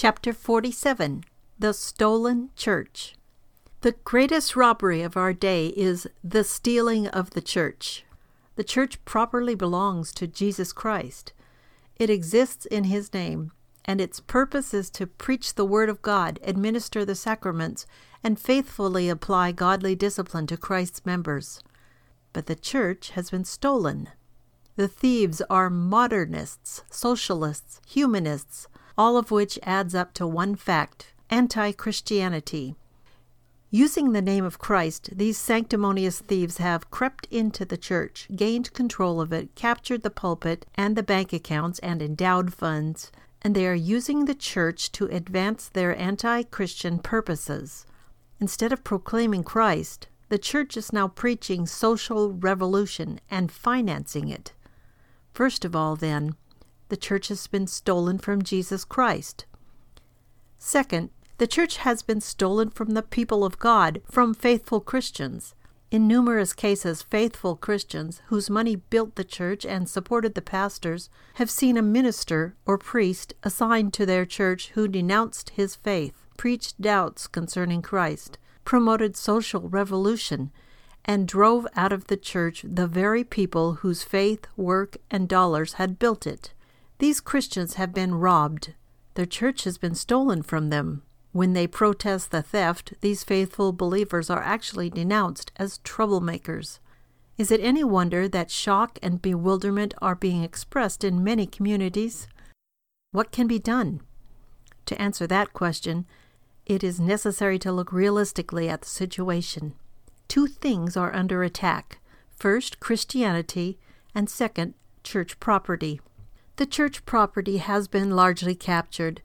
Chapter 47 The Stolen Church. The greatest robbery of our day is the stealing of the church. The church properly belongs to Jesus Christ. It exists in His name, and its purpose is to preach the Word of God, administer the sacraments, and faithfully apply godly discipline to Christ's members. But the church has been stolen. The thieves are modernists, socialists, humanists, all of which adds up to one fact anti Christianity. Using the name of Christ, these sanctimonious thieves have crept into the church, gained control of it, captured the pulpit and the bank accounts and endowed funds, and they are using the church to advance their anti Christian purposes. Instead of proclaiming Christ, the church is now preaching social revolution and financing it. First of all, then, the church has been stolen from Jesus Christ. Second, the church has been stolen from the people of God, from faithful Christians. In numerous cases, faithful Christians whose money built the church and supported the pastors have seen a minister or priest assigned to their church who denounced his faith, preached doubts concerning Christ, promoted social revolution, and drove out of the church the very people whose faith, work, and dollars had built it. These Christians have been robbed. Their church has been stolen from them. When they protest the theft, these faithful believers are actually denounced as troublemakers. Is it any wonder that shock and bewilderment are being expressed in many communities? What can be done? To answer that question, it is necessary to look realistically at the situation. Two things are under attack first, Christianity, and second, church property. The church property has been largely captured,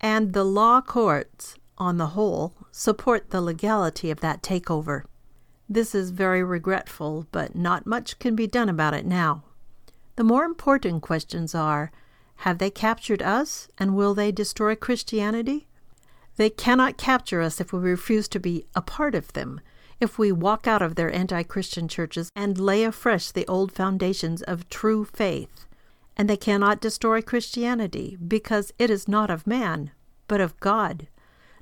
and the law courts, on the whole, support the legality of that takeover. This is very regretful, but not much can be done about it now. The more important questions are Have they captured us, and will they destroy Christianity? They cannot capture us if we refuse to be a part of them, if we walk out of their anti Christian churches and lay afresh the old foundations of true faith and they cannot destroy Christianity because it is not of man, but of God,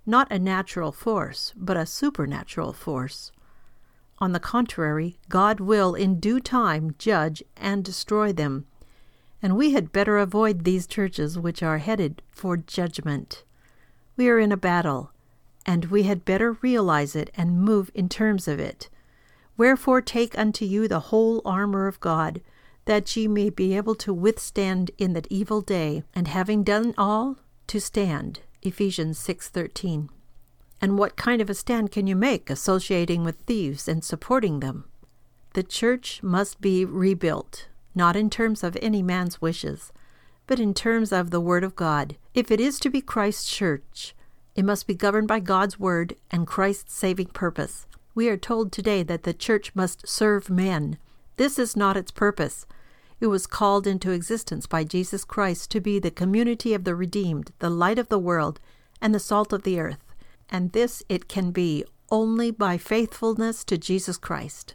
not a natural force, but a supernatural force. On the contrary, God will in due time judge and destroy them, and we had better avoid these churches which are headed for judgment. We are in a battle, and we had better realize it and move in terms of it. Wherefore take unto you the whole armor of God, that ye may be able to withstand in that evil day, and having done all, to stand. Ephesians 6:13. And what kind of a stand can you make associating with thieves and supporting them? The church must be rebuilt, not in terms of any man's wishes, but in terms of the Word of God. If it is to be Christ's church, it must be governed by God's Word and Christ's saving purpose. We are told today that the church must serve men. This is not its purpose. It was called into existence by Jesus Christ to be the community of the redeemed, the light of the world, and the salt of the earth. And this it can be only by faithfulness to Jesus Christ.